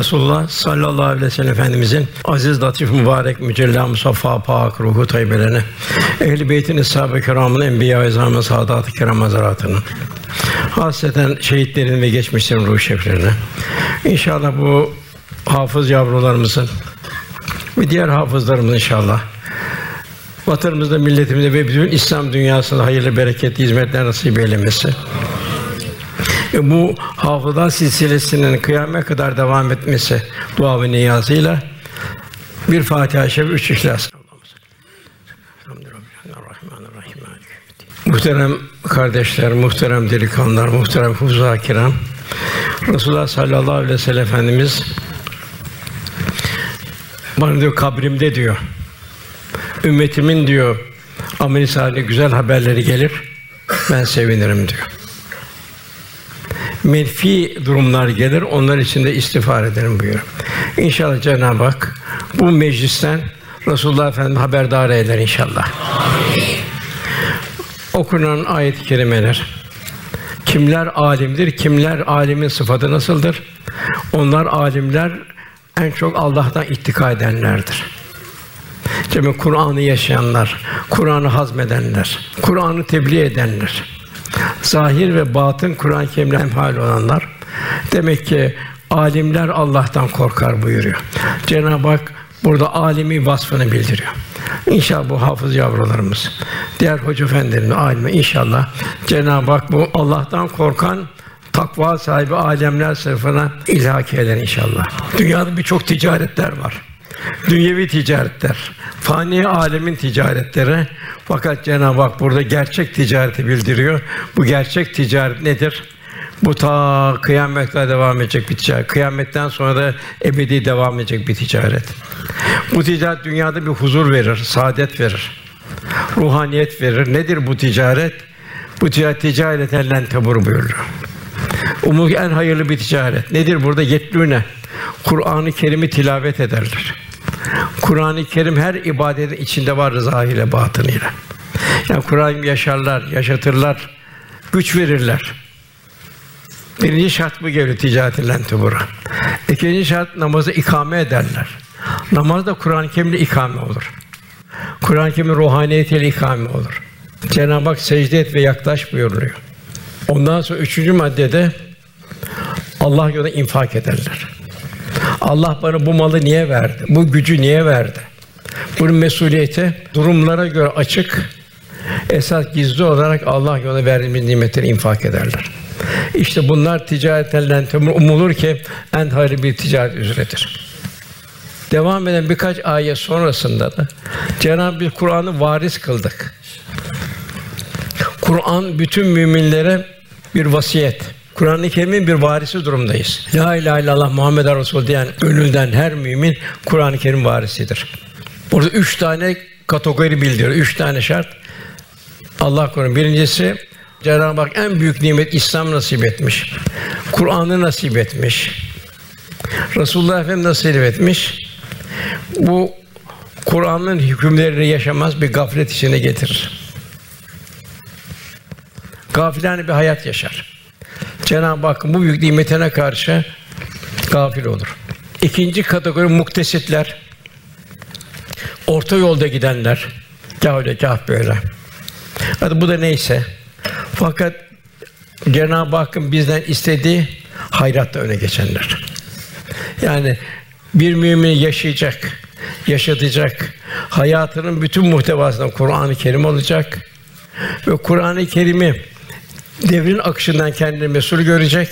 Resulullah sallallahu aleyhi ve sellem Efendimizin aziz, latif, mübarek, mücella, musaffa, pak, ruhu tayyibelerine, ehl-i beytin, eshab-ı kiramın, enbiya-i izamın, saadat-ı kiram hasreten şehitlerin ve geçmişlerin ruh şeriflerine. İnşallah bu hafız yavrularımızın ve diğer hafızlarımızın inşallah vatanımızda, milletimizde ve bütün İslam dünyasında hayırlı, bereketli hizmetler nasip eylemesi. E, bu hafıza silsilesinin kıyamete kadar devam etmesi dua ve niyazıyla bir Fatiha-i Şerif, üç İhlas. Muhterem kardeşler, muhterem delikanlılar, muhterem hufza kiram. Resulullah sallallahu aleyhi ve sellem Efendimiz bana diyor kabrimde diyor. Ümmetimin diyor salih güzel haberleri gelir. Ben sevinirim diyor. Menfi durumlar gelir, onlar için de istiğfar ederim buyuruyor. İnşallah Cenab-ı Hak bu meclisten Resulullah Efendimiz haberdar eder inşallah. Okunan ayet-i kerimeler kimler alimdir, kimler alimin sıfatı nasıldır? Onlar alimler en çok Allah'tan ittika edenlerdir. Demek Kur'an'ı yaşayanlar, Kur'an'ı hazmedenler, Kur'an'ı tebliğ edenler, zahir ve batın Kur'an-ı Kerim'le hemhal olanlar. Demek ki alimler Allah'tan korkar buyuruyor. Cenab-ı Hak burada alimi vasfını bildiriyor. İnşallah bu hafız yavrularımız, diğer hoca efendilerimiz, alime inşallah Cenab-ı Hak bu Allah'tan korkan takva sahibi alemler sınıfına ilhak eder inşallah. Dünyada birçok ticaretler var. Dünyevi ticaretler, fani alemin ticaretleri. Fakat Cenab-ı Hak burada gerçek ticareti bildiriyor. Bu gerçek ticaret nedir? Bu ta kıyamete devam edecek bir ticaret. Kıyametten sonra da ebedi devam edecek bir ticaret. Bu ticaret dünyada bir huzur verir, saadet verir. Ruhaniyet verir. Nedir bu ticaret? Bu ticaret ticaret ellen tebur buyuruyor. Umul en hayırlı bir ticaret. Nedir burada? Yetlüne. Kur'an-ı Kerim'i tilavet ederler. Kur'an-ı Kerim her ibadetin içinde var zahire batınıyla. Yani Kur'an yaşarlar, yaşatırlar, güç verirler. Birinci şart bu geliyor ticaretinden tubura. İkinci şart namazı ikame ederler. Namaz da Kur'an-ı Kerim'le ikame olur. Kur'an-ı Kerim'in ruhaniyetiyle ikame olur. Cenab-ı Hak secde et ve yaklaş buyuruyor. Ondan sonra üçüncü maddede Allah yolunda infak ederler. Allah bana bu malı niye verdi? Bu gücü niye verdi? Bunun mesuliyeti durumlara göre açık, esas gizli olarak Allah yolunda verdiğimiz nimetleri infak ederler. İşte bunlar ticaret elden umulur ki en hayırlı bir ticaret üzeredir. Devam eden birkaç ayet sonrasında da Cenab-ı Hak Kur'an'ı varis kıldık. Kur'an bütün müminlere bir vasiyet. Kur'an-ı Kerim'in bir varisi durumdayız. La ilahe illallah Muhammed Resul diyen gönülden her mümin Kur'an-ı Kerim varisidir. Burada üç tane kategori bildiriyor. Üç tane şart. Allah korusun. Birincisi Cenab-ı Hak en büyük nimet İslam nasip etmiş. Kur'an'ı nasip etmiş. Resulullah Efendimiz nasip etmiş. Bu Kur'an'ın hükümlerini yaşamaz bir gaflet içine getirir. Gafilane bir hayat yaşar. Cenab-ı Hakk'ın bu büyük nimetine karşı gafil olur. İkinci kategori muktesitler. Orta yolda gidenler. Kâh öyle kâh böyle. Hadi bu da neyse. Fakat Cenab-ı Hakk'ın bizden istediği hayratta öne geçenler. Yani bir mümin yaşayacak, yaşatacak, hayatının bütün muhtevasında Kur'an-ı Kerim olacak ve Kur'an-ı Kerim'i devrin akışından kendini mesul görecek.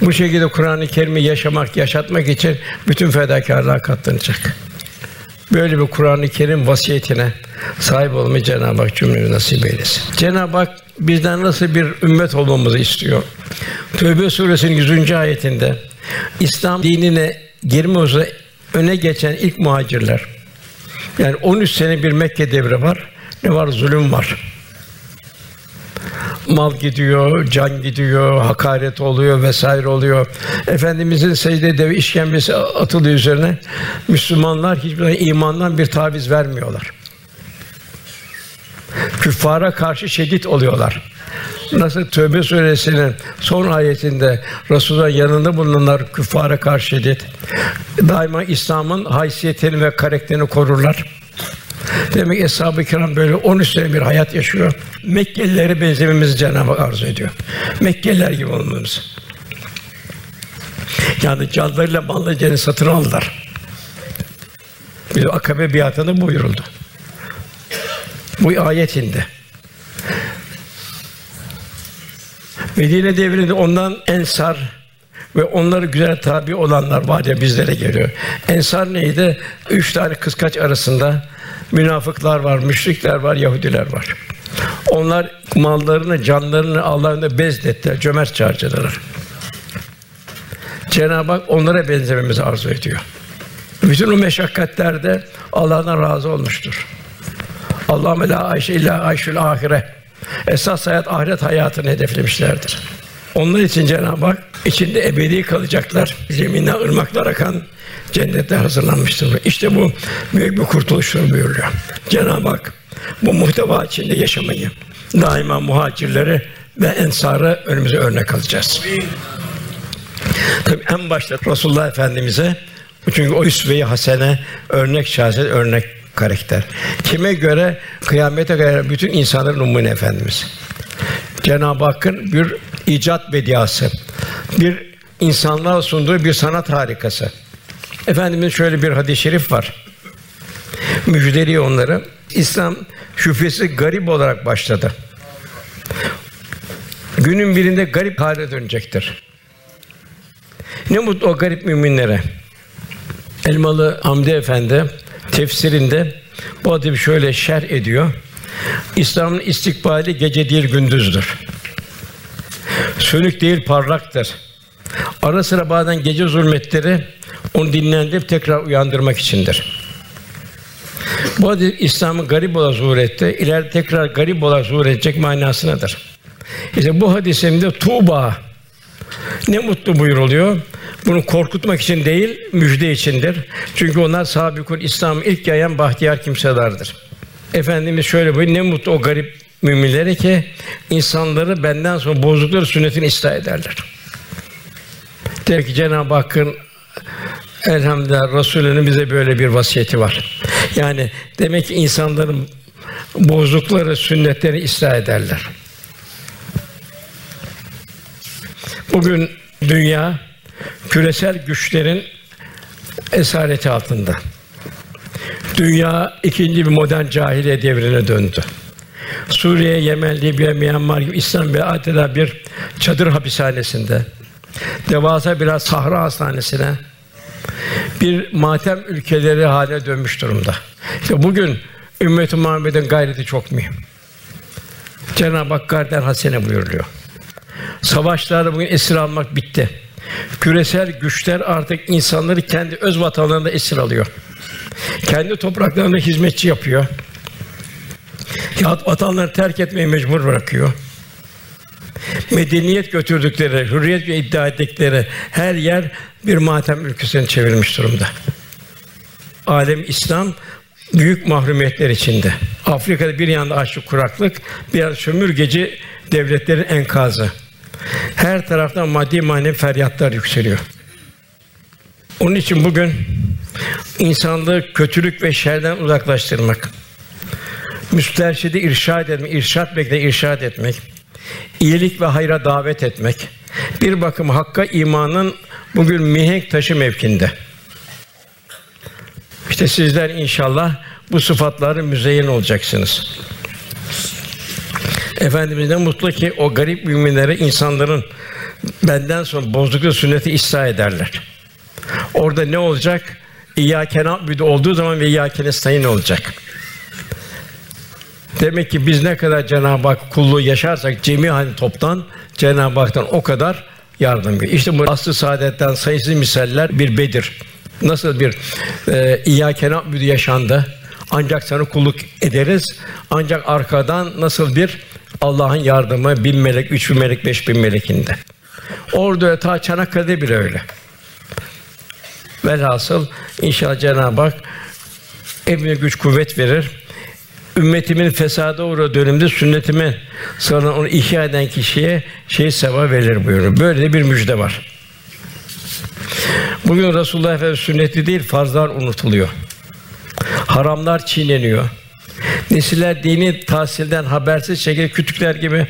Bu şekilde Kur'an-ı Kerim'i yaşamak, yaşatmak için bütün fedakarlığa katlanacak. Böyle bir Kur'an-ı Kerim vasiyetine sahip olmayı Cenab-ı Hak cümlemize nasip eylesin. Cenab-ı Hak bizden nasıl bir ümmet olmamızı istiyor. Tövbe suresinin 100. ayetinde İslam dinine girme hususunda öne geçen ilk muhacirler. Yani 13 sene bir Mekke devri var. Ne var? Zulüm var. Mal gidiyor, can gidiyor, hakaret oluyor vesaire oluyor. Efendimizin secde devi işkembesi atılıyor üzerine. Müslümanlar hiçbir zaman imandan bir taviz vermiyorlar. Küffara karşı şiddet oluyorlar. Nasıl Tövbe suresinin son ayetinde Resulullah yanında bulunanlar küffara karşı şiddet. Daima İslam'ın haysiyetini ve karakterini korurlar. Demek Eshab-ı Kiram böyle 13 sene bir hayat yaşıyor. Mekkelilere benzememizi Cenab-ı Hak arzu ediyor. Mekkeliler gibi olmamız. Yani canlarıyla mallı cennet satın aldılar. Bir akabe biatında buyuruldu. Bu ayet indi. Medine devrinde ondan ensar ve onları güzel tabi olanlar var ya bizlere geliyor. Ensar neydi? Üç tane kıskaç arasında münafıklar var, müşrikler var, Yahudiler var. Onlar mallarını, canlarını Allah'ın bezdettiler, cömert harcadılar. Cenab-ı Hak onlara benzememizi arzu ediyor. Bütün o meşakkatlerde Allah'tan razı olmuştur. Allah la ayşe illa ayşül ahire. Esas hayat ahiret hayatını hedeflemişlerdir. Onlar için Cenab-ı Hak içinde ebedi kalacaklar. Zeminden ırmaklar akan cennette hazırlanmıştır. İşte bu büyük bir kurtuluştur buyuruyor. Cenab-ı Hak bu muhteva içinde yaşamayı daima muhacirleri ve ensarı önümüze örnek alacağız. Tabii en başta Resulullah Efendimize çünkü o üsve-i hasene örnek şahsiyet, örnek karakter. Kime göre kıyamete kadar bütün insanların numune efendimiz. Cenab-ı Hakk'ın bir icat bediası, bir insanlığa sunduğu bir sanat harikası. Efendimiz şöyle bir hadis-i şerif var. Müjdeliyor onları. İslam şüphesi garip olarak başladı. Günün birinde garip hale dönecektir. Ne mutlu o garip müminlere. Elmalı Hamdi Efendi tefsirinde bu hadisi şöyle şerh ediyor. İslam'ın istikbali gece değil gündüzdür. Sönük değil parlaktır. Ara sıra bazen gece zulmetleri onu dinlendirip tekrar uyandırmak içindir. Bu hadis İslam'ın garip olarak zuhur etti. İleride tekrar garip olarak zuhur edecek manasındadır. İşte bu hadisimde Tuğba ne mutlu buyuruluyor. Bunu korkutmak için değil, müjde içindir. Çünkü onlar sabikul İslam ilk yayan bahtiyar kimselerdir. Efendimiz şöyle buyuruyor, ne mutlu o garip müminlere ki insanları benden sonra bozdukları sünnetini ıslah ederler. Der ki Cenab-ı Hakk'ın elhamdülillah Resulü'nün bize böyle bir vasiyeti var. Yani demek ki insanların bozdukları sünnetleri ıslah ederler. Bugün dünya küresel güçlerin esareti altında. Dünya ikinci bir modern cahiliye devrine döndü. Suriye, Yemen, Libya, Myanmar gibi İslam ve adeta bir çadır hapishanesinde, devasa bir sahra hastanesine, bir matem ülkeleri haline dönmüş durumda. İşte bugün ümmet-i Muhammed'in gayreti çok mühim. Cenab-ı Hak garder hasene buyuruyor. Savaşlarda bugün esir almak bitti. Küresel güçler artık insanları kendi öz vatanlarında esir alıyor. Kendi topraklarında hizmetçi yapıyor. Yahut vatanlarını terk etmeye mecbur bırakıyor. Medeniyet götürdükleri, hürriyet iddia ettikleri her yer bir matem ülkesine çevirmiş durumda. Alem İslam büyük mahrumiyetler içinde. Afrika'da bir yanda açlık kuraklık, bir yanda sömürgeci devletlerin enkazı. Her taraftan maddi manevi feryatlar yükseliyor. Onun için bugün insanlığı kötülük ve şerden uzaklaştırmak, müsterşidi irşad etmek, irşat bekle irşad etmek, iyilik ve hayra davet etmek, bir bakım hakka imanın bugün mihenk taşı mevkinde. İşte sizler inşallah bu sıfatları müzeyyen olacaksınız. Efendimiz'den mutlu ki o garip müminlere insanların benden sonra bozdukları sünneti ıslah ederler. Orada ne olacak? İyyâke na'budu olduğu zaman ve iyyâke nestaîn olacak. Demek ki biz ne kadar Cenab-ı Hak kulluğu yaşarsak cemi hani toptan Cenab-ı Hak'tan o kadar yardım görüyor. İşte bu aslı saadetten sayısız misaller bir Bedir. Nasıl bir e, İyyâke na'budu yaşandı. Ancak sana kulluk ederiz. Ancak arkadan nasıl bir Allah'ın yardımı bin melek, üç bin melek, beş bin melekinde. Orada ta Çanakkale'de bile öyle. Velhasıl inşallah Cenab-ı Hak evine güç kuvvet verir. Ümmetimin fesada uğradığı dönemde sünnetime sonra onu ihya eden kişiye şey sevap verilir buyuruyor. Böyle bir müjde var. Bugün Resulullah Efendimiz sünneti değil farzlar unutuluyor. Haramlar çiğneniyor. Nesiller dini tahsilden habersiz şekilde kütükler gibi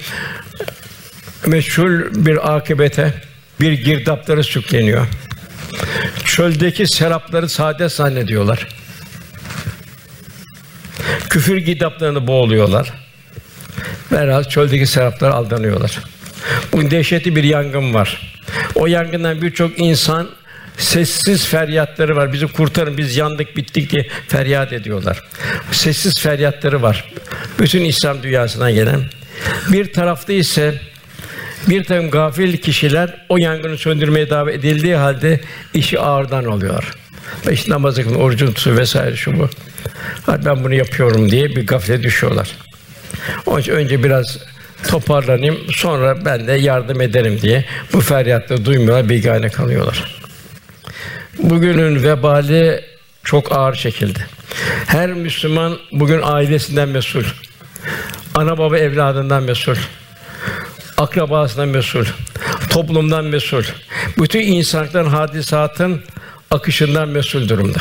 meşhur bir akibete, bir girdapları sükleniyor. Çöldeki serapları saadet zannediyorlar. Küfür girdaplarını boğuluyorlar. Biraz çöldeki seraplara aldanıyorlar. Bugün dehşetli bir yangın var. O yangından birçok insan sessiz feryatları var. Bizi kurtarın, biz yandık, bittik diye feryat ediyorlar. Sessiz feryatları var. Bütün İslam dünyasına gelen. Bir tarafta ise bir takım gafil kişiler o yangını söndürmeye davet edildiği halde işi ağırdan alıyorlar. İşte namazı kılın, orucun tutu vesaire şu bu. Ben bunu yapıyorum diye bir gafle düşüyorlar. Onun için önce biraz toparlanayım, sonra ben de yardım ederim diye bu feryatları duymuyorlar, bigane kalıyorlar. Bugünün vebali çok ağır şekilde. Her Müslüman bugün ailesinden mesul. Ana baba evladından mesul. Akrabasından mesul. Toplumdan mesul. Bütün insanlıkların hadisatın akışından mesul durumda.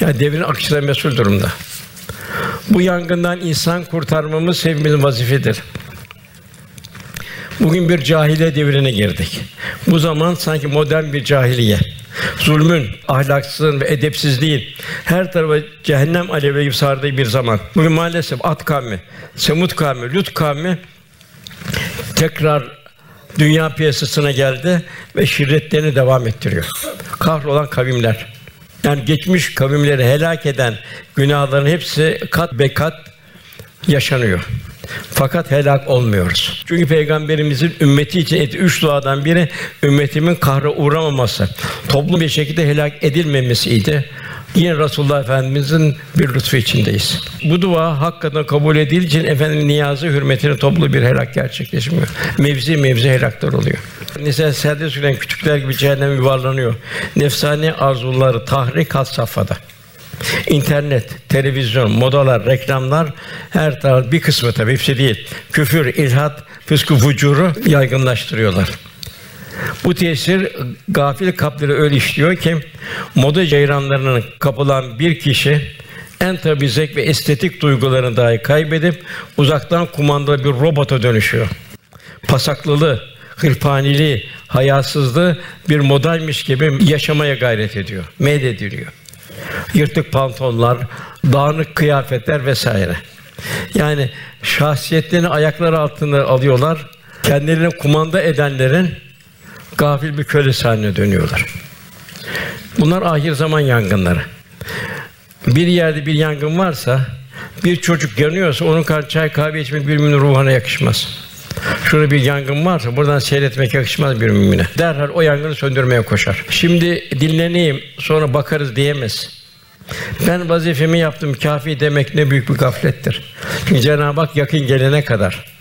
Yani devrin akışından mesul durumda. Bu yangından insan kurtarmamız hepimizin vazifedir. Bugün bir cahiliye devrine girdik. Bu zaman sanki modern bir cahiliye. Zulmün, ahlaksızlığın ve edepsizliğin her tarafa cehennem alevleri gibi sardığı bir zaman. Bugün maalesef At kavmi, Semut kavmi, Lut kavmi tekrar dünya piyasasına geldi ve şirretlerini devam ettiriyor. Kahrolan kavimler. Yani geçmiş kavimleri helak eden günahların hepsi kat be kat yaşanıyor. Fakat helak olmuyoruz. Çünkü peygamberimizin ümmeti için ettiği üç duadan biri ümmetimin kahre uğramaması, toplum bir şekilde helak edilmemesiydi. Yine Resulullah Efendimizin bir lütfu içindeyiz. Bu dua hakikaten kabul edildiği için efendim niyazı hürmetine toplu bir helak gerçekleşmiyor. Mevzi mevzi helaklar oluyor. Nisa serde süren küçükler gibi cehennem yuvarlanıyor. Nefsani arzuları tahrik has safhada. İnternet, televizyon, modalar, reklamlar her taraf bir kısmı tabii hepsi değil. Küfür, ilhat, fıskı, fucuru yaygınlaştırıyorlar. Bu tesir gafil kalpleri öyle işliyor ki moda ceyranlarının kapılan bir kişi en tabi zevk ve estetik duygularını dahi kaybedip uzaktan kumandalı bir robota dönüşüyor. Pasaklılığı, hırpaniliği, hayasızlığı bir modelmiş gibi yaşamaya gayret ediyor, meydediliyor. Yırtık pantolonlar, dağınık kıyafetler vesaire. Yani şahsiyetlerini ayaklar altında alıyorlar. Kendilerini kumanda edenlerin gafil bir kölesi haline dönüyorlar. Bunlar ahir zaman yangınları. Bir yerde bir yangın varsa, bir çocuk yanıyorsa onun karşı çay kahve içmek bir müminin ruhuna yakışmaz. Şurada bir yangın varsa buradan seyretmek yakışmaz bir mümine. Derhal o yangını söndürmeye koşar. Şimdi dinleneyim sonra bakarız diyemez. Ben vazifemi yaptım kafi demek ne büyük bir gaflettir. Çünkü Cenab-ı Hak yakın gelene kadar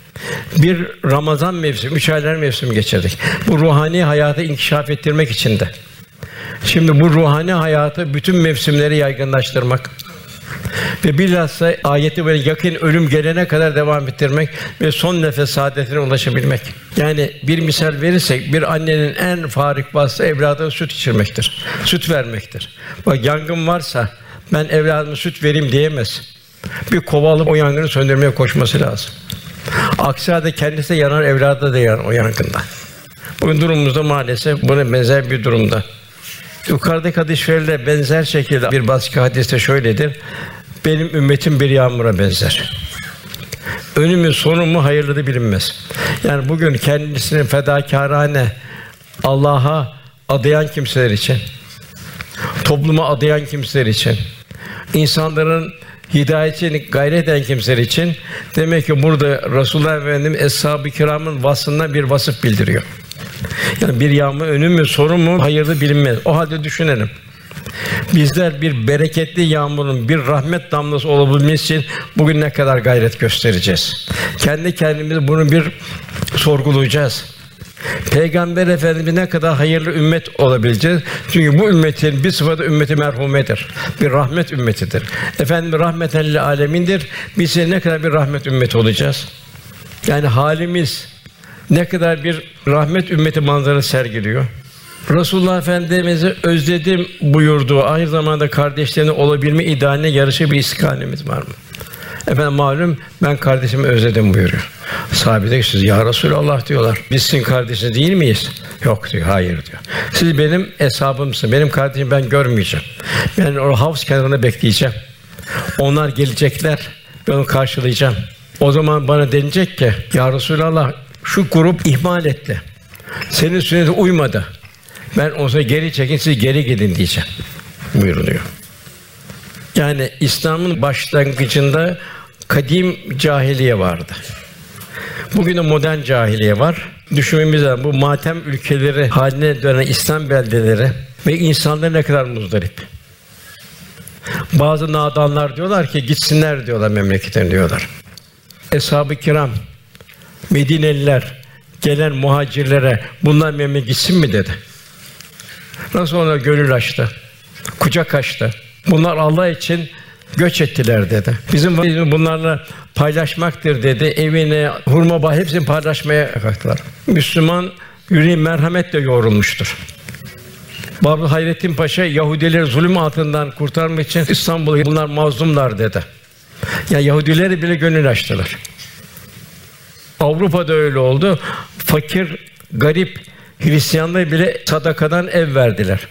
bir Ramazan mevsimi, üç aylar mevsim geçirdik. Bu ruhani hayatı inkişaf ettirmek için de. Şimdi bu ruhani hayatı bütün mevsimleri yaygınlaştırmak ve bilhassa ayeti böyle yakın ölüm gelene kadar devam ettirmek ve son nefes saadetine ulaşabilmek. Yani bir misal verirsek bir annenin en farik vasfı evladına süt içirmektir. Süt vermektir. Bak yangın varsa ben evladıma süt vereyim diyemez. Bir kova alıp o yangını söndürmeye koşması lazım. Aksi halde kendisi yanar, evladı da yanar o yangında. Bugün durumumuzda maalesef buna benzer bir durumda. Yukarıdaki şerifle benzer şekilde bir başka hadiste şöyledir. Benim ümmetim bir yağmura benzer. Önümü sonumu hayırlı bilinmez. Yani bugün kendisini fedakârane Allah'a adayan kimseler için, topluma adayan kimseler için, insanların hidayetini gayret eden kimseler için demek ki burada Resulullah Efendimiz eshab-ı kiramın vasfından bir vasıf bildiriyor. Yani bir yağmur önü mü, sorun mu hayırlı bilinmez. O halde düşünelim. Bizler bir bereketli yağmurun, bir rahmet damlası olabilmesi için bugün ne kadar gayret göstereceğiz? Kendi kendimizi bunu bir sorgulayacağız. Peygamber Efendimiz ne kadar hayırlı ümmet olabileceğiz. Çünkü bu ümmetin bir sıfatı ümmeti merhumedir. Bir rahmet ümmetidir. Efendim rahmeten lil alemindir. Biz ne kadar bir rahmet ümmeti olacağız. Yani halimiz ne kadar bir rahmet ümmeti manzarası sergiliyor. Resulullah Efendimiz'i özledim buyurduğu aynı zamanda kardeşlerine olabilme idealine yarışı bir istikamemiz var mı? Efendim malum ben kardeşimi özledim buyuruyor. Sahabe de siz ya Resulallah diyorlar. Biz sizin kardeşiniz değil miyiz? Yok diyor. Hayır diyor. Siz benim hesabımsın. Benim kardeşim ben görmeyeceğim. Ben o havuz kenarında bekleyeceğim. Onlar gelecekler. Ben onu karşılayacağım. O zaman bana denilecek ki ya Resulallah şu grup ihmal etti. Senin sünnete uymadı. Ben o zaman geri çekin, siz geri gidin diyeceğim. Buyuruluyor. Yani İslam'ın başlangıcında kadim cahiliye vardı. Bugün de modern cahiliye var. Düşünmemiz lazım. Bu matem ülkeleri haline dönen İslam beldeleri ve insanlar ne kadar muzdarip. Bazı nadanlar diyorlar ki gitsinler diyorlar memleketlerine diyorlar. Eshab-ı kiram, Medineliler gelen muhacirlere bunlar memleket gitsin mi dedi. Nasıl ona gönül açtı, kucak açtı. Bunlar Allah için göç ettiler dedi. Bizim bunlarla paylaşmaktır dedi. Evine, hurma bağı hepsini paylaşmaya kalktılar. Müslüman yüreği merhametle yoğrulmuştur. Babı Hayrettin Paşa Yahudileri zulüm altından kurtarmak için İstanbul'u bunlar mazlumlar dedi. Ya Yahudileri bile gönül açtılar. Avrupa'da öyle oldu. Fakir, garip Hristiyanlar bile sadakadan ev verdiler.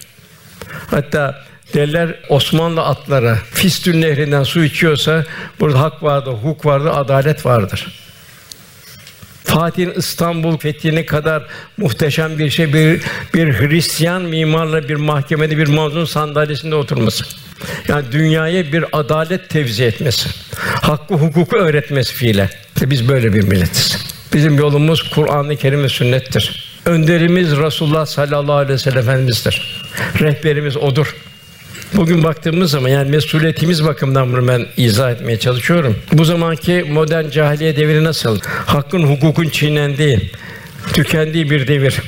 Hatta derler Osmanlı atları Fistül Nehri'nden su içiyorsa burada hak vardır, hukuk vardır, adalet vardır. Fatih'in İstanbul fethine kadar muhteşem bir şey bir bir Hristiyan mimarla bir mahkemede bir mazlum sandalyesinde oturması. Yani dünyaya bir adalet tevzi etmesi. Hakkı hukuku öğretmesi fiile. Biz böyle bir milletiz. Bizim yolumuz Kur'an-ı Kerim ve sünnettir. Önderimiz Resulullah sallallahu aleyhi ve sellem Efendimiz'dir. Rehberimiz odur. Bugün baktığımız zaman yani mesuliyetimiz bakımından bunu ben izah etmeye çalışıyorum. Bu zamanki modern cahiliye devri nasıl? Hakkın, hukukun çiğnendiği, tükendiği bir devir.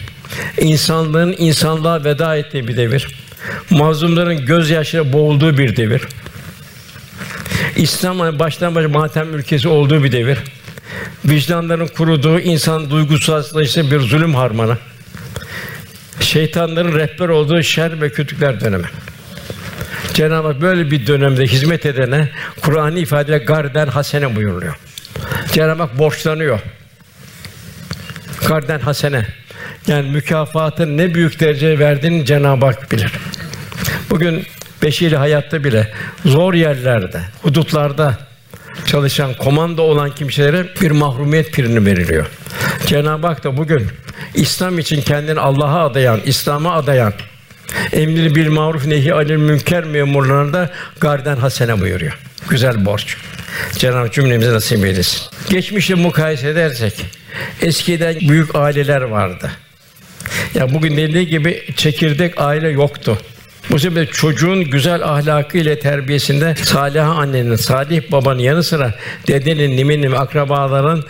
İnsanlığın insanlığa veda ettiği bir devir. Mazlumların gözyaşıyla boğulduğu bir devir. İslam baştan başa matem ülkesi olduğu bir devir. Vicdanların kuruduğu, insan duygusuzlaştığı bir zulüm harmanı. Şeytanların rehber olduğu şer ve kötülükler dönemi. Cenab-ı Hak böyle bir dönemde hizmet edene Kur'an'ı ifadeyle garden hasene buyuruyor. Cenab-ı Hak borçlanıyor. Garden hasene. Yani mükafatın ne büyük derece verdiğini Cenab-ı Hak bilir. Bugün beşiğli hayatta bile zor yerlerde, hudutlarda çalışan, komando olan kimselere bir mahrumiyet primi veriliyor. Cenab-ı Hak da bugün İslam için kendini Allah'a adayan, İslam'a adayan Emri bil maruf nehi anil münker memurlarına da garden hasene buyuruyor. Güzel borç. Cenab-ı cümlemize nasip eylesin. Geçmişle mukayese edersek eskiden büyük aileler vardı. Ya bugün dediği gibi çekirdek aile yoktu. Bu sebeple çocuğun güzel ahlakı ile terbiyesinde salih annenin, salih babanın yanı sıra dedenin, nimenin akrabaların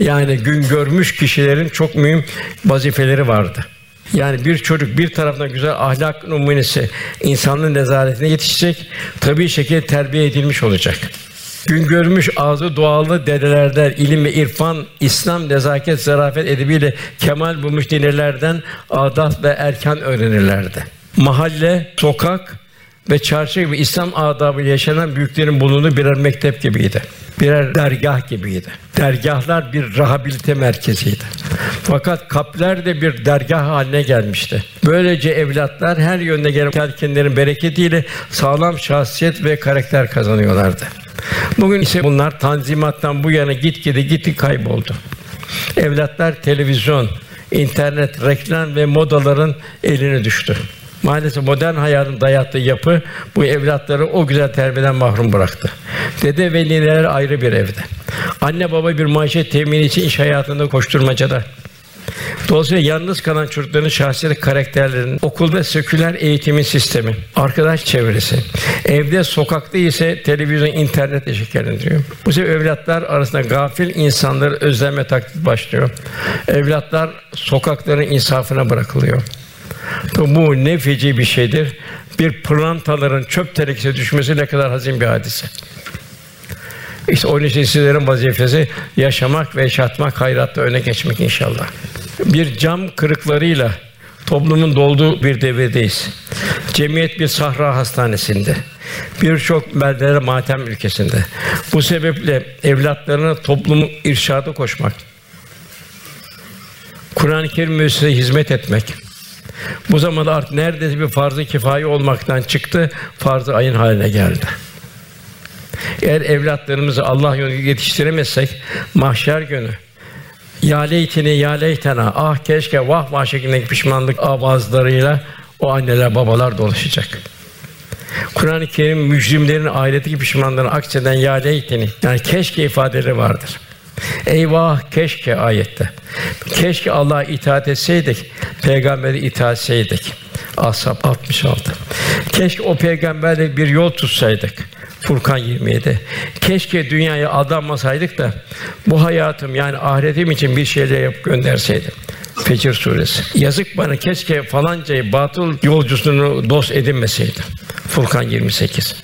yani gün görmüş kişilerin çok mühim vazifeleri vardı. Yani bir çocuk bir taraftan güzel ahlak numunesi insanlığın nezaretine yetişecek, tabii şekilde terbiye edilmiş olacak. Gün görmüş ağzı dualı dedelerden ilim ve irfan, İslam, nezaket, zarafet edebiyle kemal bulmuş dinelerden adat ve erkan öğrenirlerdi. Mahalle, sokak ve çarşı gibi İslam adabı yaşanan büyüklerin bulunduğu birer mektep gibiydi. Birer dergah gibiydi. Dergahlar bir rehabilite merkeziydi. Fakat kapler de bir dergah haline gelmişti. Böylece evlatlar her yönde gelen telkinlerin bereketiyle sağlam şahsiyet ve karakter kazanıyorlardı. Bugün ise bunlar tanzimattan bu yana gitgide gitti kayboldu. Evlatlar televizyon, internet, reklam ve modaların eline düştü. Maalesef modern hayatın dayattığı yapı bu evlatları o güzel terbiyeden mahrum bıraktı. Dede ve nineler ayrı bir evde. Anne baba bir maaşet temini için iş hayatında koşturmacada. Dolayısıyla yalnız kalan çocukların şahsiyet karakterlerinin okulda seküler eğitimin sistemi, arkadaş çevresi, evde sokakta ise televizyon, internet şekillendiriyor. Bu sefer evlatlar arasında gafil insanları özleme taklit başlıyor. Evlatlar sokakların insafına bırakılıyor. Bu ne feci bir şeydir. Bir pırlantaların çöp tenekesine düşmesi ne kadar hazin bir hadise. İşte onun için sizlerin vazifesi yaşamak ve yaşatmak, hayratta öne geçmek inşallah. Bir cam kırıklarıyla toplumun dolduğu bir devirdeyiz. Cemiyet bir sahra hastanesinde. Birçok beldelere matem ülkesinde. Bu sebeple evlatlarına toplumu irşada koşmak, Kur'an-ı Kerim müessesesine hizmet etmek. Bu zamanda artık neredeyse bir farz-ı kifayi olmaktan çıktı, farz-ı ayın haline geldi. Eğer evlatlarımızı Allah yolunda yetiştiremezsek mahşer günü ya leytini ya leytena ah keşke vah vah şeklindeki pişmanlık avazlarıyla o anneler babalar dolaşacak. Kur'an-ı Kerim mücrimlerin ailedeki pişmanlığını akseden ya leytini yani keşke ifadeleri vardır. Eyvah keşke ayette. Keşke Allah'a itaat etseydik, peygamberi itaat etseydik. Ashab 66. Keşke o peygamberle bir yol tutsaydık. Furkan 27. Keşke dünyaya adanmasaydık da bu hayatım yani ahiretim için bir şeyler yap gönderseydim. Fecr suresi. Yazık bana keşke falancayı batıl yolcusunu dost edinmeseydim. Furkan 28.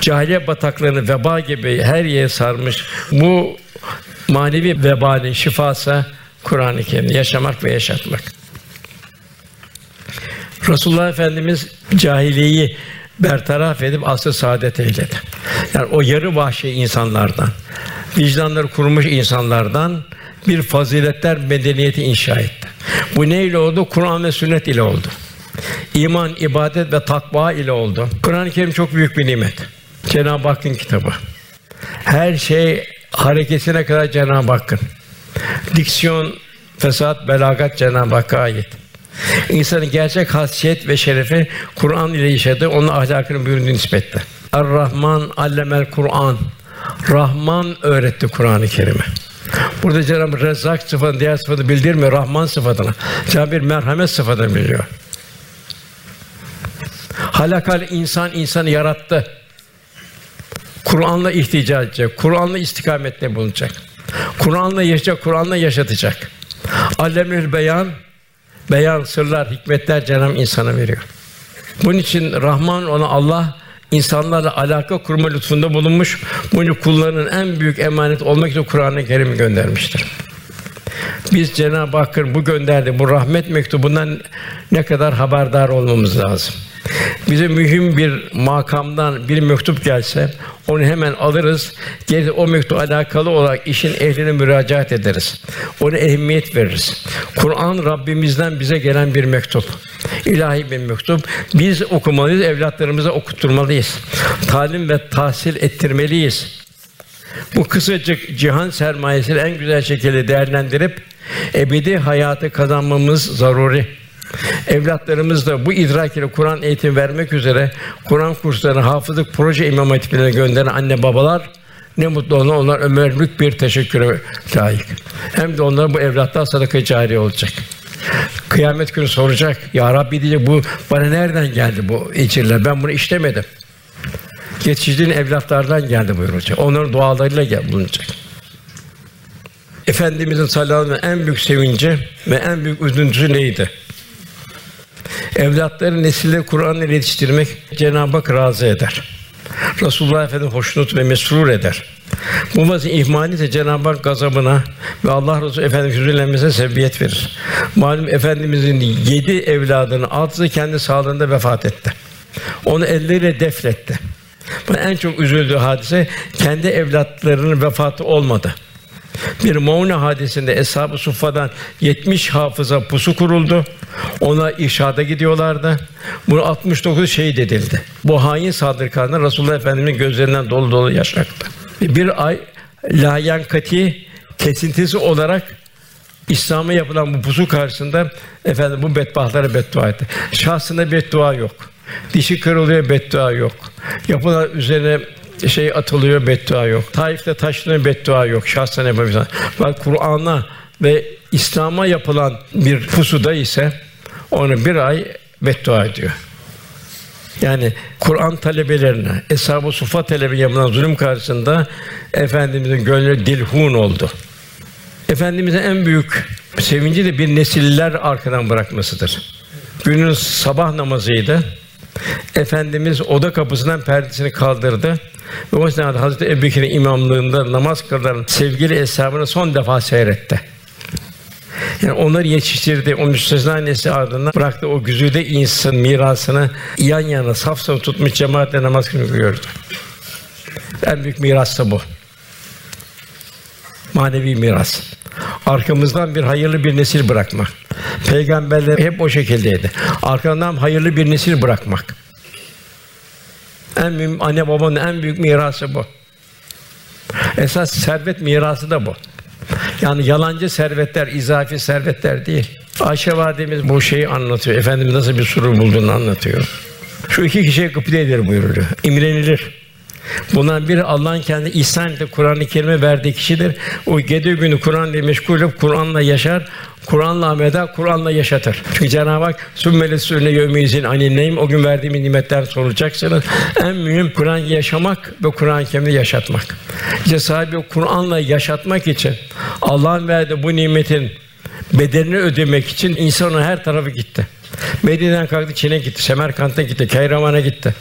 Cahiliye bataklarını veba gibi her yere sarmış bu manevi vebalin şifası Kur'an-ı Kerim yaşamak ve yaşatmak. Resulullah Efendimiz cahiliyeyi bertaraf edip asr saadet eyledi. Yani o yarı vahşi insanlardan, vicdanları kurmuş insanlardan bir faziletler medeniyeti inşa etti. Bu ne ile oldu? Kur'an ve sünnet ile oldu. İman, ibadet ve takva ile oldu. Kur'an-ı Kerim çok büyük bir nimet. Cenab-ı Hakk'ın kitabı. Her şey hareketine kadar Cenab-ı Hakk'ın. Diksiyon, fesat, belagat Cenab-ı Hakk'a ait. İnsanın gerçek hasiyet ve şerefi Kur'an ile yaşadı, onun ahlakını buyurduğu nispetle. Er-Rahman allemel Kur'an. Rahman öğretti Kur'an-ı Kerim'i. Burada Cenab-ı Rezzak sıfatını, diğer sıfatı bildirmiyor, Rahman sıfatını. Cenab-ı bir merhamet sıfatını biliyor. Halakal insan insanı yarattı. Kur'an'la ihtica edecek, Kur'an'la istikamette bulunacak. Kur'an'la yaşayacak, Kur'an'la yaşatacak. Allemül beyan beyan, sırlar, hikmetler Cenab-ı insana veriyor. Bunun için Rahman ona Allah insanlarla alaka kurma lütfunda bulunmuş. Bunu kullarının en büyük emanet olmak için Kur'an-ı Kerim göndermiştir. Biz Cenab-ı Hakk'ın bu gönderdi bu rahmet mektubundan ne kadar haberdar olmamız lazım. Bize mühim bir makamdan bir mektup gelse onu hemen alırız. Geri o mektup alakalı olarak işin ehline müracaat ederiz. Ona ehemmiyet veririz. Kur'an Rabbimizden bize gelen bir mektup. İlahi bir mektup. Biz okumalıyız, evlatlarımıza okutturmalıyız. Talim ve tahsil ettirmeliyiz. Bu kısacık cihan sermayesini en güzel şekilde değerlendirip ebedi hayatı kazanmamız zaruri. Evlatlarımız da bu idrak ile Kur'an eğitim vermek üzere Kur'an kurslarına, hafızlık proje imam hatiplerine gönderen anne babalar ne mutlu ona onlar ömürlük bir teşekküre layık. Hem de onlar bu evlatlar sadaka cari olacak. Kıyamet günü soracak. Ya Rabbi diyecek bu bana nereden geldi bu ecirler? Ben bunu işlemedim. Yetiştiğin evlatlardan geldi buyuracak. Onların dualarıyla gel bulunacak. Efendimizin sallallahu aleyhi ve sellem en büyük sevinci ve en büyük üzüntüsü neydi? Evlatları nesilleri Kur'an ile yetiştirmek Cenab-ı Hak razı eder. Resulullah Efendimiz hoşnut ve mesrur eder. Bu vazife ihmali ise Cenab-ı Hak gazabına ve Allah Resulü Efendimiz hüzünlenmesine sebebiyet verir. Malum Efendimizin yedi evladının altısı kendi sağlığında vefat etti. Onu elleriyle defletti. Bana en çok üzüldüğü hadise kendi evlatlarının vefatı olmadı. Bir Maune hadisinde Eshab-ı Suffa'dan 70 hafıza pusu kuruldu. Ona irşada gidiyorlardı. Bu 69 şehit edildi. Bu hain saldırganlar Resulullah Efendimiz'in gözlerinden dolu dolu yaş aktı. Bir ay layan kati kesintisi olarak İslam'a yapılan bu pusu karşısında efendim bu bedbahtlara beddua etti. Şahsında beddua yok. Dişi kırılıyor beddua yok. Yapılan üzerine şey atılıyor beddua yok. Taif'te taşlanıyor beddua yok. Şahsen yapabilirsin. Bak Kur'an'a ve İslam'a yapılan bir pusuda ise onu bir ay beddua ediyor. Yani Kur'an talebelerine, eshab-ı sufa talebi yapılan zulüm karşısında efendimizin gönlü dilhun oldu. Efendimizin en büyük sevinci de bir nesiller arkadan bırakmasıdır. Günün sabah namazıydı. Efendimiz oda kapısından perdesini kaldırdı. Ve o esnada Hazreti Ebubekir'in imamlığında namaz kılan sevgili eshabını son defa seyretti. Yani onları yetiştirdi, o müstesna nesli ardından bıraktı o güzide insan mirasını yan yana saf saf tutmuş cemaatle namaz kılıyordu. En büyük miras da bu. Manevi miras. Arkamızdan bir hayırlı bir nesil bırakmak. Peygamberler hep o şekildeydi. Arkadan hayırlı bir nesil bırakmak. En büyük anne babanın en büyük mirası bu. Esas servet mirası da bu. Yani yalancı servetler, izafi servetler değil. Ayşe validemiz bu şeyi anlatıyor. Efendimiz nasıl bir surur bulduğunu anlatıyor. Şu iki kişiye gıpta edilir buyuruyor. İmrenilir. Bundan biri Allah'ın kendi ihsan edip Kur'an-ı Kerim'e verdiği kişidir. O gece günü Kur'an ile meşgul olup Kur'an'la yaşar. Kur'an'la ameda, Kur'an'la yaşatır. Çünkü Cenab-ı Hak sümmeli sürüne yevmiyizin anineyim o gün verdiğim nimetler sorulacaksınız. En mühim Kur'an yaşamak ve Kur'an-ı Kerim'i yaşatmak. İşte sahibi Kur'an'la yaşatmak için Allah'ın verdiği bu nimetin bedelini ödemek için insanın her tarafı gitti. Medine'den kalktı Çin'e gitti, Semerkant'a gitti, Kayraman'a gitti.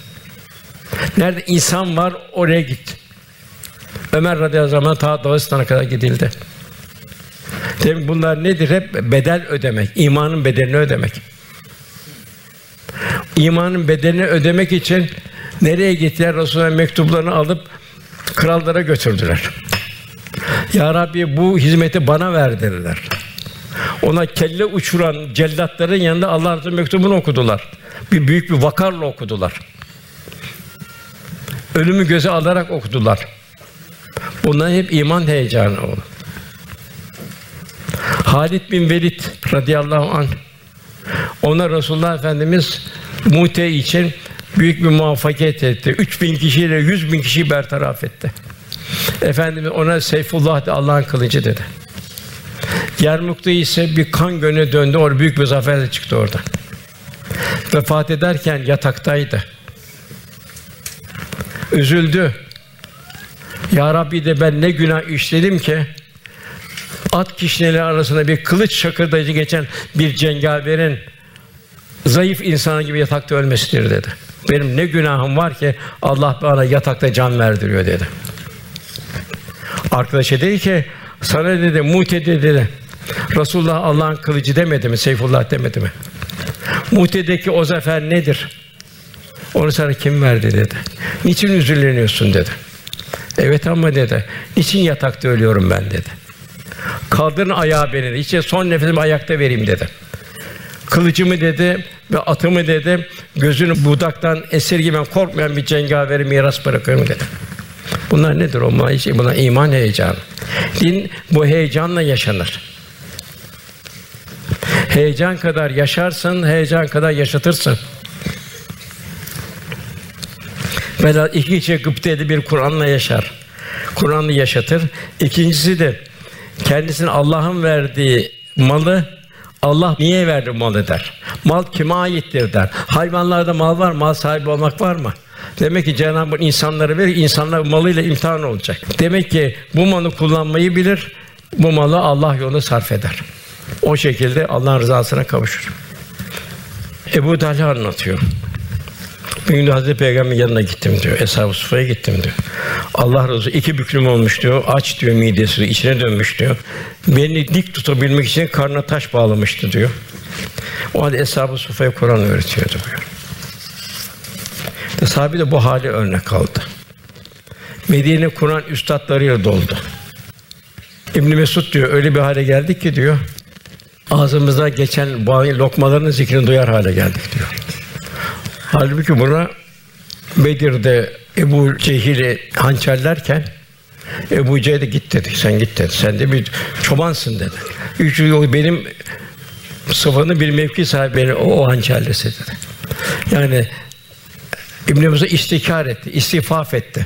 Nerede insan var oraya gitti. Ömer radıyallahu anh ta Dağıstan'a kadar gidildi. Demek bunlar nedir? Hep bedel ödemek, imanın bedelini ödemek. İmanın bedelini ödemek için nereye gittiler? Resulullah'ın mektuplarını alıp krallara götürdüler. Ya Rabbi bu hizmeti bana ver dediler. Ona kelle uçuran cellatların yanında Allah Resulü mektubunu okudular. Bir büyük bir vakarla okudular. Ölümü göze alarak okudular. Bunlar hep iman heyecanı oldu. Halid bin Velid radıyallahu anh ona Resulullah Efendimiz Mute için büyük bir muvaffakiyet etti. 3000 kişiyle 100 bin kişiyi bertaraf etti. Efendimiz ona Seyfullah de Allah'ın kılıcı dedi. Yermuk'ta ise bir kan gönü döndü. Orada büyük bir zafer çıktı orada. Vefat ederken yataktaydı. Üzüldü. Ya Rabbi de ben ne günah işledim ki at kişneleri arasında bir kılıç şakırdayıcı geçen bir cengaverin zayıf insanı gibi yatakta ölmesidir dedi. Benim ne günahım var ki Allah bana yatakta can verdiriyor dedi. Arkadaşa dedi ki sana dedi Mu'te dedi. Resulullah Allah'ın kılıcı demedi mi? Seyfullah demedi mi? Mu'te'deki o zafer nedir? Onu sana kim verdi dedi. Niçin üzüleniyorsun dedi. Evet ama dedi. Niçin yatakta ölüyorum ben dedi. Kaldırın ayağı beni. İşte son nefesimi ayakta vereyim dedi. Kılıcımı dedi ve atımı dedi. Gözünü budaktan esirgemen korkmayan bir cengaveri miras bırakıyorum dedi. Bunlar nedir o maişi? Buna iman heyecanı. Din bu heyecanla yaşanır. Heyecan kadar yaşarsın, heyecan kadar yaşatırsın. Vela iki gıpta edip bir Kur'an'la yaşar. Kur'an'ı yaşatır. İkincisi de kendisine Allah'ın verdiği malı Allah niye verdi malı der. Mal kime aittir der. Hayvanlarda mal var, mal sahibi olmak var mı? Demek ki Cenab-ı Hak insanları verir, insanlar malıyla imtihan olacak. Demek ki bu malı kullanmayı bilir, bu malı Allah yolunda sarf eder. O şekilde Allah'ın rızasına kavuşur. Ebu Talha anlatıyor. Bir gün Hazreti Peygamber yanına gittim diyor. Eshab-ı Sufa'ya gittim diyor. Allah razı iki büklüm olmuş diyor. Aç diyor midesi içine dönmüş diyor. Beni dik tutabilmek için karnına taş bağlamıştı diyor. O halde Eshab-ı Sufa'ya Kur'an öğretiyordu diyor. İşte sahabe de bu hali örnek aldı. Medine Kur'an üstadlarıyla doldu. İbn Mesud diyor öyle bir hale geldik ki diyor. Ağzımızda geçen lokmaların zikrini duyar hale geldik diyor. Halbuki buna Bedir'de Ebu Cehil'i hançerlerken Ebu Cehil de git dedi. Sen git dedi. Sen de bir çobansın dedi. Üç yıl benim sıfanı bir mevki sahibi o, o hançerlese dedi. Yani İbn Mesud istikar etti, istifaf etti.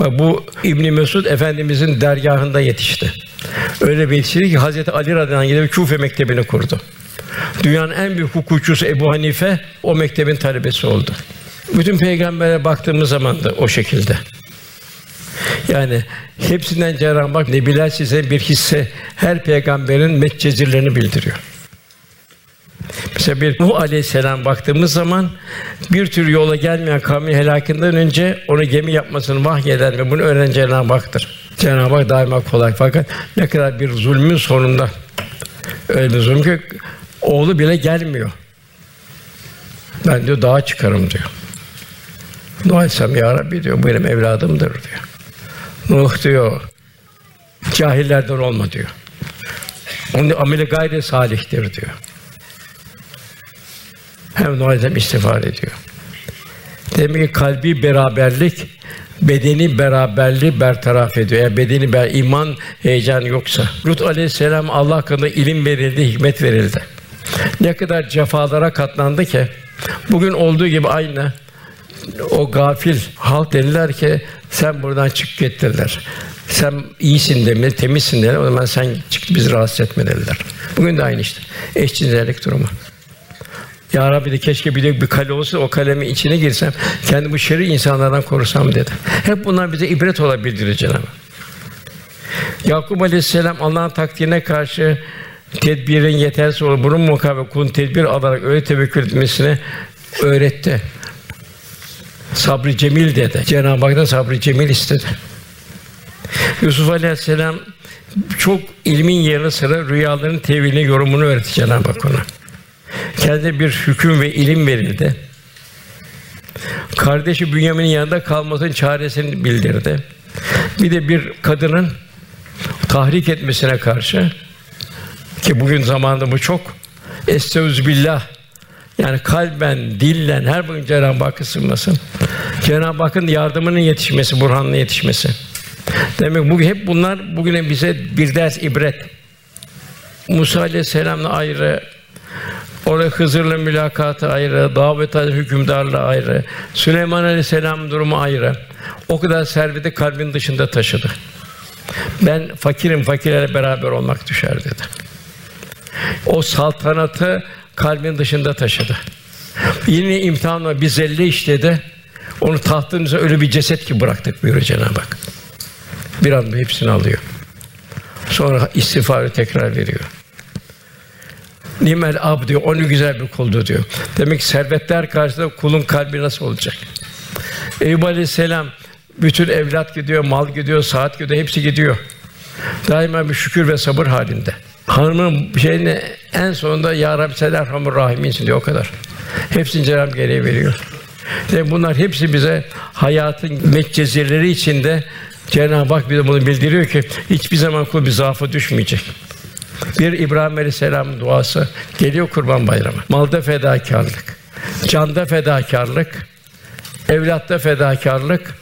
Bak bu İbn Mesud efendimizin dergahında yetişti. Öyle bir yetiştirdi ki Hazreti Ali radıyallahu anh gidip Küfe mektebini kurdu. Dünyanın en büyük hukukçusu Ebu Hanife o mektebin talebesi oldu. Bütün peygambere baktığımız zaman da o şekilde. Yani hepsinden Cenab-ı Hak Nebiler size bir hisse her peygamberin metcezirlerini bildiriyor. Mesela bir Nuh Aleyhisselam baktığımız zaman bir tür yola gelmeyen kavmi helakından önce onu gemi yapmasını vahyeden ve bunu öğrenen Cenab-ı Hak'tır. Cenab-ı Hak daima kolay fakat ne kadar bir zulmün sonunda öyle bir zulüm ki oğlu bile gelmiyor. Ben diyor dağa çıkarım diyor. Nuh Aleyhisselam ya Rabbi diyor bu benim evladımdır diyor. Nuh diyor cahillerden olma diyor. Onun ameli gayri salihtir diyor. Hem Nuh Aleyhisselam istiğfar ediyor. Demek ki kalbi beraberlik bedeni beraberliği bertaraf ediyor. Eğer bedeni ber iman heyecan yoksa. Lut Aleyhisselam Allah hakkında ilim verildi, hikmet verildi. Ne kadar cefalara katlandı ki bugün olduğu gibi aynı o gafil halk dediler ki sen buradan çık getirdiler. Sen iyisin demeli, temizsin dediler. O zaman sen çık bizi rahatsız etme dediler. Bugün de aynı işte. Eşcinsellik durumu. Ya Rabbi de keşke bir de bir kale olsa o kalemin içine girsem, kendi bu şerri insanlardan korusam dedi. Hep bunlar bize ibret olabilir Cenab-ı. Yakup Aleyhisselam Allah'ın takdirine karşı tedbirin yetersiz olur. Bunun mukabe kulun tedbir alarak öyle tevekkül etmesini öğretti. Sabrı cemil dedi. Cenab-ı Hak'tan sabrı cemil istedi. Yusuf Aleyhisselam çok ilmin yanı sıra rüyaların tevilini, yorumunu öğretti Cenab-ı Hak ona. Kendine bir hüküm ve ilim verildi. Kardeşi Bünyamin'in yanında kalmasının çaresini bildirdi. Bir de bir kadının tahrik etmesine karşı ki bugün zamanında bu çok estağfirullah billah yani kalben, dillen her bugün Cenab-ı Hakk'ı sığınmasın. Cenab-ı Hakk'ın yardımının yetişmesi, burhanının yetişmesi. Demek bugün hep bunlar bugüne bize bir ders ibret. Musa aleyhisselamla ayrı, Orada Hızır'la mülakatı ayrı, davet hükümdarla ayrı, Süleyman Aleyhisselam durumu ayrı. O kadar serveti kalbin dışında taşıdı. Ben fakirim, fakirlerle beraber olmak düşer dedi. O saltanatı kalbin dışında taşıdı. Yine imtihanla bir zelle işledi. Onu tahtımıza öyle bir ceset ki bıraktık buyuruyor Cenab-ı Hak. Bir anda hepsini alıyor. Sonra istiğfarı tekrar veriyor. Nimel ab diyor, onu güzel bir kuldu diyor. Demek ki servetler karşısında kulun kalbi nasıl olacak? Eyüp Aleyhisselam bütün evlat gidiyor, mal gidiyor, saat gidiyor, hepsi gidiyor. Daima bir şükür ve sabır halinde. Hanımın şeyini en sonunda Ya Rabbi sen Erhamur Rahiminsin diyor o kadar. Hepsini Cenab-ı geriye veriyor. Ve bunlar hepsi bize hayatın metcezirleri içinde Cenab-ı Hak bize bunu bildiriyor ki hiçbir zaman kul bir zaafa düşmeyecek. Bir İbrahim Aleyhisselam duası geliyor Kurban Bayramı. Malda fedakarlık, canda fedakarlık, evlatta fedakarlık.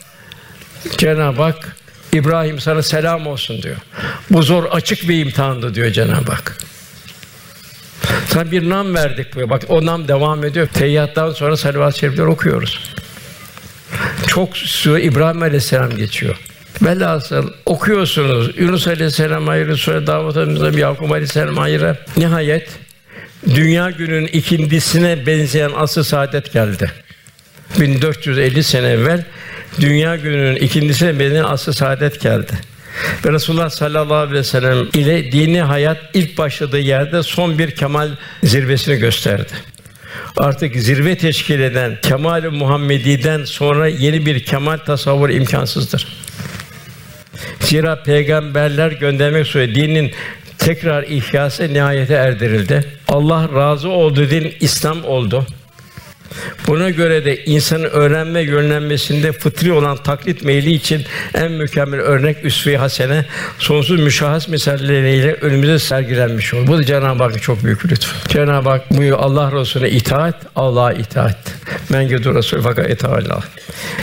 Cenab-ı Hak İbrahim sana selam olsun diyor. Bu zor açık bir imtihandı diyor Cenab-ı Hak. Sana bir nam verdik diyor. Bak o nam devam ediyor. Teyyattan sonra salavat-ı şerifler okuyoruz. Çok süre İbrahim Aleyhisselam geçiyor. Velhasıl okuyorsunuz. Yunus Aleyhisselam ayrı, sonra Davut Aleyhisselam, Yakup Aleyhisselam ayrı. Nihayet dünya günün ikindisine benzeyen asıl saadet geldi. 1450 sene evvel dünya gününün ikindisine benzeyen asıl saadet geldi. Ve Resulullah sallallahu aleyhi ve sellem ile dini hayat ilk başladığı yerde son bir kemal zirvesini gösterdi. Artık zirve teşkil eden kemal-i Muhammedi'den sonra yeni bir kemal tasavvur imkansızdır. Zira peygamberler göndermek suretiyle dinin tekrar ihyası nihayete erdirildi. Allah razı oldu din İslam oldu. Buna göre de insanın öğrenme yönlenmesinde fıtri olan taklit meyli için en mükemmel örnek üsve-i hasene sonsuz müşahhas misalleriyle önümüze sergilenmiş olur. Bu da Cenab-ı Hakk'ın çok büyük lütfu. Cenab-ı Hak buyuruyor Allah Resulüne itaat, Allah'a itaat. Men yedu Resul fakat itaat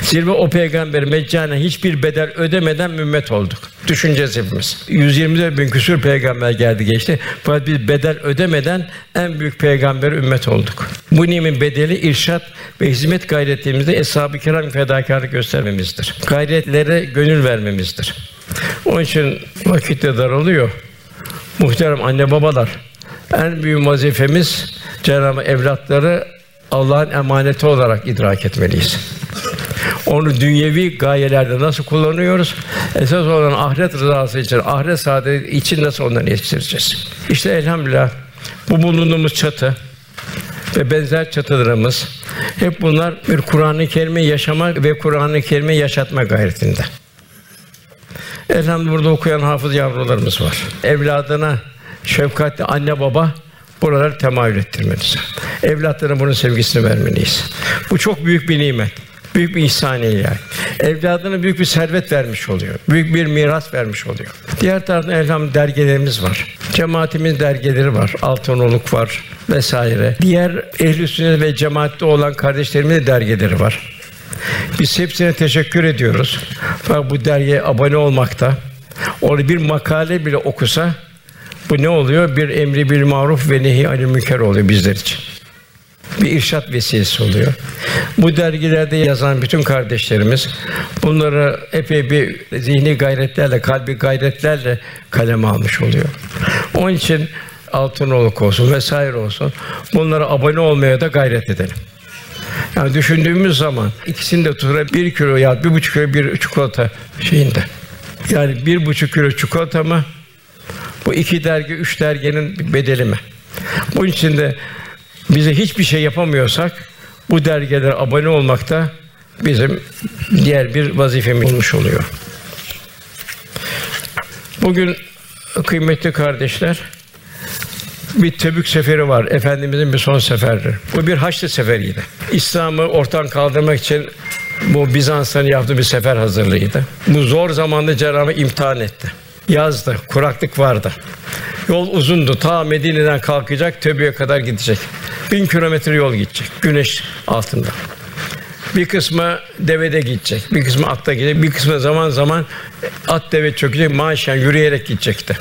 Zirve o peygamber meccane hiçbir bedel ödemeden mümmet olduk. Düşüneceğiz hepimiz. 124 bin küsur peygamber geldi geçti. Fakat biz bedel ödemeden en büyük peygamber ümmet olduk. Bu nimetin bedeli irşat ve hizmet gayretlerimizde eshab-ı kiram fedakarlık göstermemizdir. Gayretlere gönül vermemizdir. Onun için vakit de daralıyor. Muhterem anne babalar, en büyük vazifemiz Cenab-ı evlatları Allah'ın emaneti olarak idrak etmeliyiz. Onu dünyevi gayelerde nasıl kullanıyoruz? Esas olan ahiret rızası için, ahiret saadeti için nasıl onları yetiştireceğiz? İşte elhamdülillah bu bulunduğumuz çatı ve benzer çatılarımız hep bunlar bir Kur'an-ı Kerim'i yaşamak ve Kur'an-ı Kerim'i yaşatma gayretinde. Elhamdülillah burada okuyan hafız yavrularımız var. Evladına şefkatli anne baba buraları temayül ettirmeliyiz. Evlatlarına bunun sevgisini vermeliyiz. Bu çok büyük bir nimet. Büyük bir ihsan yani. Evladına büyük bir servet vermiş oluyor. Büyük bir miras vermiş oluyor. Diğer taraftan elham dergilerimiz var. Cemaatimiz dergileri var. Altınoluk var vesaire. Diğer ehl sünnet ve cemaatte olan kardeşlerimizin de dergileri var. Biz hepsine teşekkür ediyoruz. Fakat bu dergiye abone olmakta, orada bir makale bile okusa bu ne oluyor? Bir emri bir maruf ve nehi anil münker oluyor bizler için. Bir irşat vesilesi oluyor. Bu dergilerde yazan bütün kardeşlerimiz bunları epey bir zihni gayretlerle, kalbi gayretlerle kaleme almış oluyor. Onun için Altınoluk olsun vesaire olsun bunlara abone olmaya da gayret edelim. Yani düşündüğümüz zaman ikisini de tutura bir kilo ya bir buçuk kilo bir çikolata şeyinde. Yani bir buçuk kilo çikolata mı? Bu iki dergi, üç derginin bedeli mi? Bunun için de bize hiçbir şey yapamıyorsak bu dergilere abone olmak da bizim diğer bir vazifemiz olmuş oluyor. Bugün kıymetli kardeşler bir Tebük seferi var. Efendimizin bir son seferidir. Bu bir Haçlı seferiydi. İslam'ı ortadan kaldırmak için bu Bizans'ın yaptığı bir sefer hazırlığıydı. Bu zor zamanda Cenab-ı imtihan etti. Yazdı, kuraklık vardı. Yol uzundu. Ta Medine'den kalkacak, Tebük'e kadar gidecek. Bin kilometre yol gidecek. Güneş altında. Bir kısmı devede gidecek, bir kısmı atta gidecek, bir kısmı zaman zaman at deve çökecek, maaşen yürüyerek gidecekti.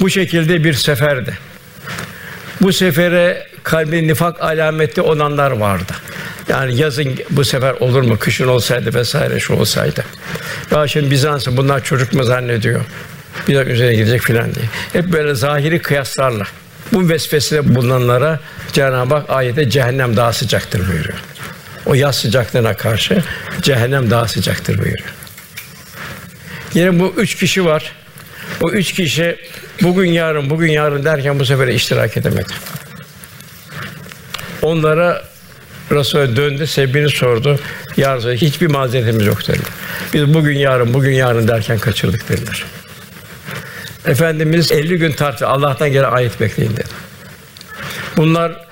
Bu şekilde bir seferdi. Bu sefere kalbi nifak alameti olanlar vardı. Yani yazın bu sefer olur mu, kışın olsaydı vesaire şu olsaydı. Ya şimdi Bizans'ı bunlar çocuk mu zannediyor? Bir dakika üzerine gidecek filan diye. Hep böyle zahiri kıyaslarla. Bu vesvesede bulunanlara Cenab-ı Hak ayette cehennem daha sıcaktır buyuruyor. O yaz sıcaklığına karşı cehennem daha sıcaktır buyuruyor. Yine bu üç kişi var. O üç kişi bugün yarın bugün yarın derken bu sefer iştirak edemedi. Onlara Resul'e döndü, sebebini sordu. Ya hiçbir mazeretimiz yok dedi. Biz bugün yarın bugün yarın derken kaçırdık dediler. Efendimiz 50 gün tartı Allah'tan gelen ayet bekleyin dedi. Bunlar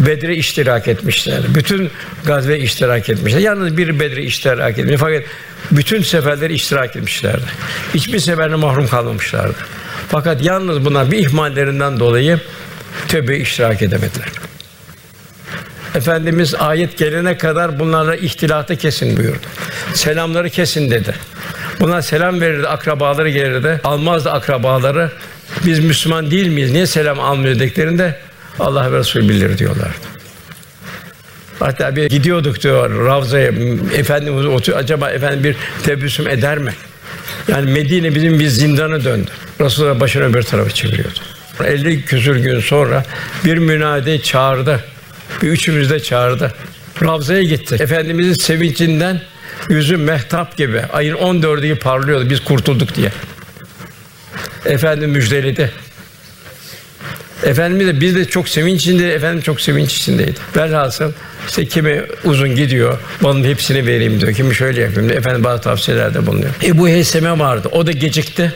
Bedre iştirak etmişler. Bütün gazve iştirak etmişler. Yalnız bir Bedre iştirak etmiş. Fakat bütün seferleri iştirak etmişlerdi. Hiçbir seferine mahrum kalmamışlardı. Fakat yalnız bunlar bir ihmallerinden dolayı tövbe iştirak edemediler. Efendimiz ayet gelene kadar bunlarla ihtilatı kesin buyurdu. Selamları kesin dedi. Buna selam verirdi, akrabaları gelirdi. Almazdı akrabaları. Biz Müslüman değil miyiz? Niye selam almıyor dediklerinde Allah ve Resulü bilir diyorlardı. Hatta bir gidiyorduk diyor Ravza'ya. Efendimiz otur acaba efendim bir tebessüm eder mi? Yani Medine bizim bir zindanı döndü. Resulullah başını öbür tarafa çeviriyordu. 50 küsür gün sonra bir münadi çağırdı. Bir üçümüz de çağırdı. Ravza'ya gittik. Efendimizin sevincinden yüzü mehtap gibi, ayın 14'ü gibi parlıyordu biz kurtulduk diye. Efendim müjdeledi. Efendimiz de biz de çok sevinç içinde, efendim çok sevinç içindeydi. Velhasıl işte kimi uzun gidiyor, bunun hepsini vereyim diyor. Kimi şöyle yapayım diyor. Efendim bazı tavsiyelerde bulunuyor. Ebu Heyseme vardı. O da gecikti.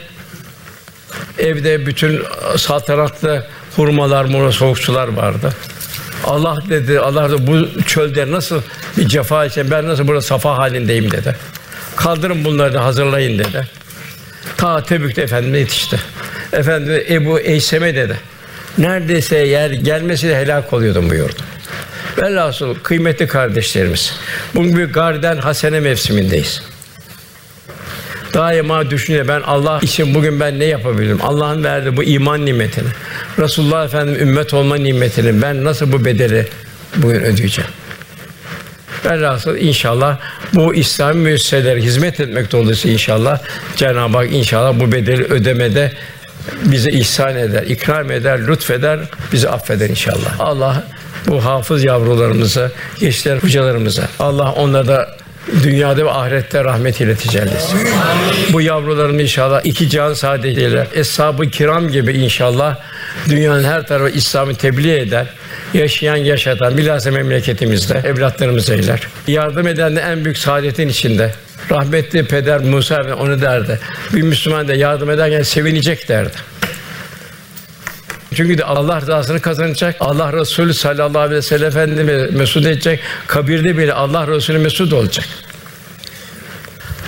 Evde bütün saltanatlı hurmalar, mura soğuk vardı. Allah dedi, Allah da bu çölde nasıl bir cefa için ben nasıl burada safa halindeyim dedi. Kaldırın bunları da hazırlayın dedi. Ta Tebük'te Efendimiz yetişti. Efendi Ebu Eyseme dedi. Neredeyse yer gelmesi de helak oluyordum buyurdu. Velhasıl kıymetli kardeşlerimiz, bugün bir garden hasene mevsimindeyiz. Daima düşünüyor ben Allah için bugün ben ne yapabilirim? Allah'ın verdiği bu iman nimetini, Resulullah Efendim ümmet olma nimetini ben nasıl bu bedeli bugün ödeyeceğim? Velhasıl inşallah bu İslam müesseselere hizmet etmek dolayısıyla inşallah Cenab-ı Hak inşallah bu bedeli ödemede bize ihsan eder, ikram eder, lütfeder, bizi affeder inşallah. Allah bu hafız yavrularımıza, gençler hocalarımıza Allah onlara da dünyada ve ahirette rahmetiyle tecelli etsin. Bu yavrularım inşallah iki can saadetiyle eshab-ı kiram gibi inşallah dünyanın her tarafı İslam'ı tebliğ eder. Yaşayan, yaşatan, bilhassa memleketimizde evlatlarımız eyler. Yardım eden de en büyük saadetin içinde. Rahmetli peder Musa Efendi onu derdi. Bir Müslüman da yardım ederken sevinecek derdi. Çünkü de Allah rızasını kazanacak. Allah Resulü sallallahu aleyhi ve sellem Efendimiz mesut edecek. Kabirde bile Allah Resulü mesut olacak.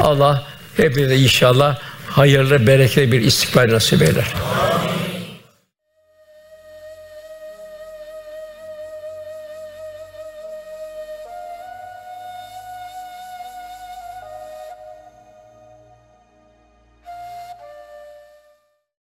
Allah hepinize inşallah hayırlı, bereketli bir istikbal nasip eder.